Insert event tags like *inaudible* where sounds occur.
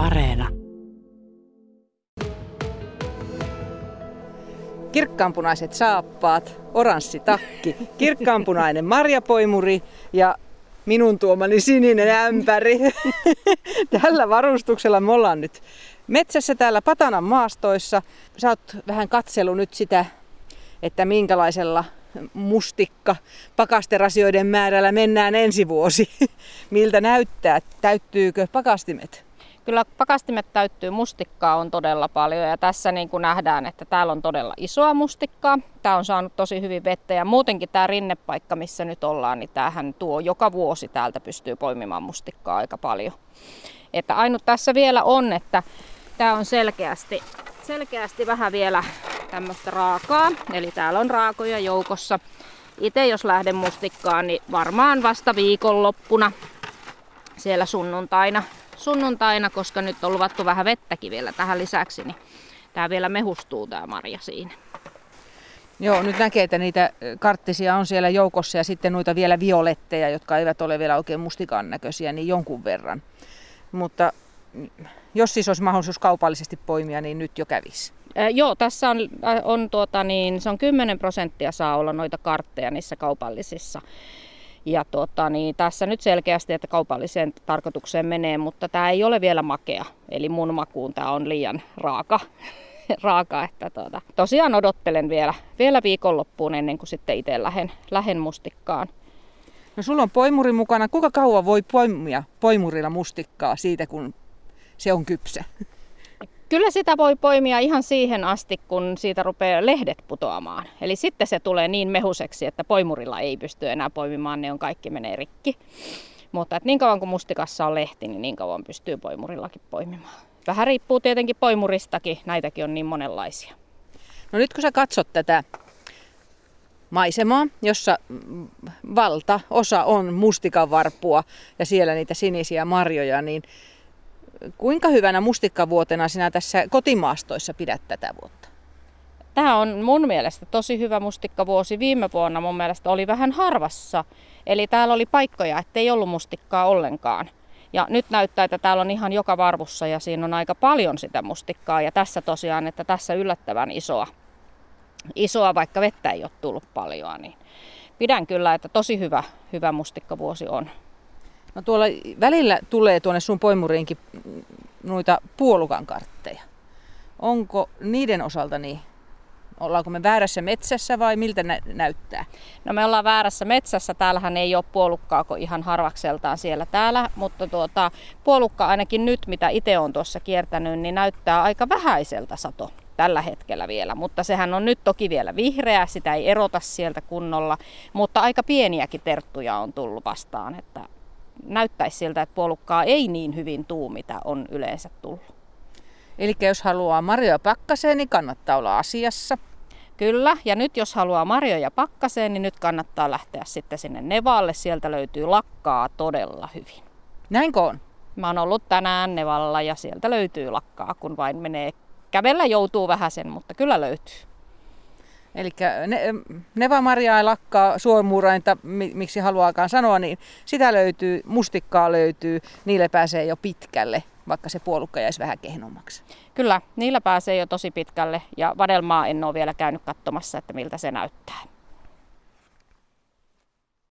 Areena. Kirkkaanpunaiset saappaat, oranssi takki, kirkkaanpunainen marjapoimuri ja minun tuomani sininen ämpäri. *laughs* Tällä varustuksella me ollaan nyt metsässä täällä Patanan maastoissa. Sä oot vähän katselu nyt sitä, että minkälaisella mustikka pakasterasioiden määrällä mennään ensi vuosi. *laughs* Miltä näyttää? Täyttyykö pakastimet? Kyllä pakastimet täyttyy, mustikkaa on todella paljon ja tässä niin kuin nähdään, että täällä on todella isoa mustikkaa. Tämä on saanut tosi hyvin vettä ja muutenkin tämä rinnepaikka, missä nyt ollaan, niin tämähän tuo joka vuosi täältä pystyy poimimaan mustikkaa aika paljon. Että ainut tässä vielä on, että tämä on selkeästi, selkeästi vähän vielä tämmöistä raakaa, eli täällä on raakoja joukossa. Itse jos lähden mustikkaan, niin varmaan vasta viikonloppuna siellä sunnuntaina sunnuntaina, koska nyt on luvattu vähän vettäkin vielä tähän lisäksi, niin tämä vielä mehustuu tämä marja siinä. Joo, nyt näkee, että niitä karttisia on siellä joukossa ja sitten noita vielä violetteja, jotka eivät ole vielä oikein mustikan näköisiä, niin jonkun verran. Mutta jos siis olisi mahdollisuus kaupallisesti poimia, niin nyt jo kävisi. Äh, joo, tässä on, on tuota, niin, se on 10 prosenttia saa olla noita kartteja niissä kaupallisissa. Ja tota, niin tässä nyt selkeästi, että kaupalliseen tarkoitukseen menee, mutta tämä ei ole vielä makea. Eli mun makuun tämä on liian raaka. *laughs* raaka että tuota. Tosiaan odottelen vielä, vielä viikonloppuun ennen kuin sitten itse lähden, lähden mustikkaan. No sulla on poimuri mukana. Kuinka kauan voi poimia poimurilla mustikkaa siitä, kun se on kypsä? Kyllä sitä voi poimia ihan siihen asti, kun siitä rupeaa lehdet putoamaan. Eli sitten se tulee niin mehuseksi, että poimurilla ei pysty enää poimimaan, ne on kaikki menee rikki. Mutta että niin kauan kuin mustikassa on lehti, niin niin kauan pystyy poimurillakin poimimaan. Vähän riippuu tietenkin poimuristakin, näitäkin on niin monenlaisia. No nyt kun sä katsot tätä maisemaa, jossa valtaosa on mustikan varppua ja siellä niitä sinisiä marjoja, niin Kuinka hyvänä mustikkavuotena sinä tässä kotimaastoissa pidät tätä vuotta? Tämä on mun mielestä tosi hyvä mustikkavuosi. Viime vuonna mun mielestä oli vähän harvassa. Eli täällä oli paikkoja, ettei ollut mustikkaa ollenkaan. Ja nyt näyttää, että täällä on ihan joka varvussa ja siinä on aika paljon sitä mustikkaa. Ja tässä tosiaan, että tässä yllättävän isoa, isoa vaikka vettä ei ole tullut paljon, niin pidän kyllä, että tosi hyvä, hyvä mustikkavuosi on. No tuolla välillä tulee tuonne sun poimuriinkin noita puolukan kartteja. Onko niiden osalta niin? Ollaanko me väärässä metsässä vai miltä nä- näyttää? No me ollaan väärässä metsässä. Täällähän ei ole puolukkaa ihan harvakseltaan siellä täällä, mutta tuota, puolukka ainakin nyt, mitä itse on tuossa kiertänyt, niin näyttää aika vähäiseltä sato tällä hetkellä vielä. Mutta sehän on nyt toki vielä vihreä, sitä ei erota sieltä kunnolla, mutta aika pieniäkin terttuja on tullut vastaan, että näyttäisi siltä, että puolukkaa ei niin hyvin tuu, mitä on yleensä tullut. Eli jos haluaa marjoja pakkaseen, niin kannattaa olla asiassa. Kyllä, ja nyt jos haluaa marjoja pakkaseen, niin nyt kannattaa lähteä sitten sinne Nevalle. Sieltä löytyy lakkaa todella hyvin. Näinkö on? Mä oon ollut tänään Nevalla ja sieltä löytyy lakkaa, kun vain menee. Kävellä joutuu vähän sen, mutta kyllä löytyy. Eli ne, nevamarjaa ja lakkaa, suomuurainta, miksi haluaakaan sanoa, niin sitä löytyy, mustikkaa löytyy, niille pääsee jo pitkälle, vaikka se puolukka jäisi vähän kehnommaksi. Kyllä, niillä pääsee jo tosi pitkälle ja vadelmaa en ole vielä käynyt katsomassa, että miltä se näyttää.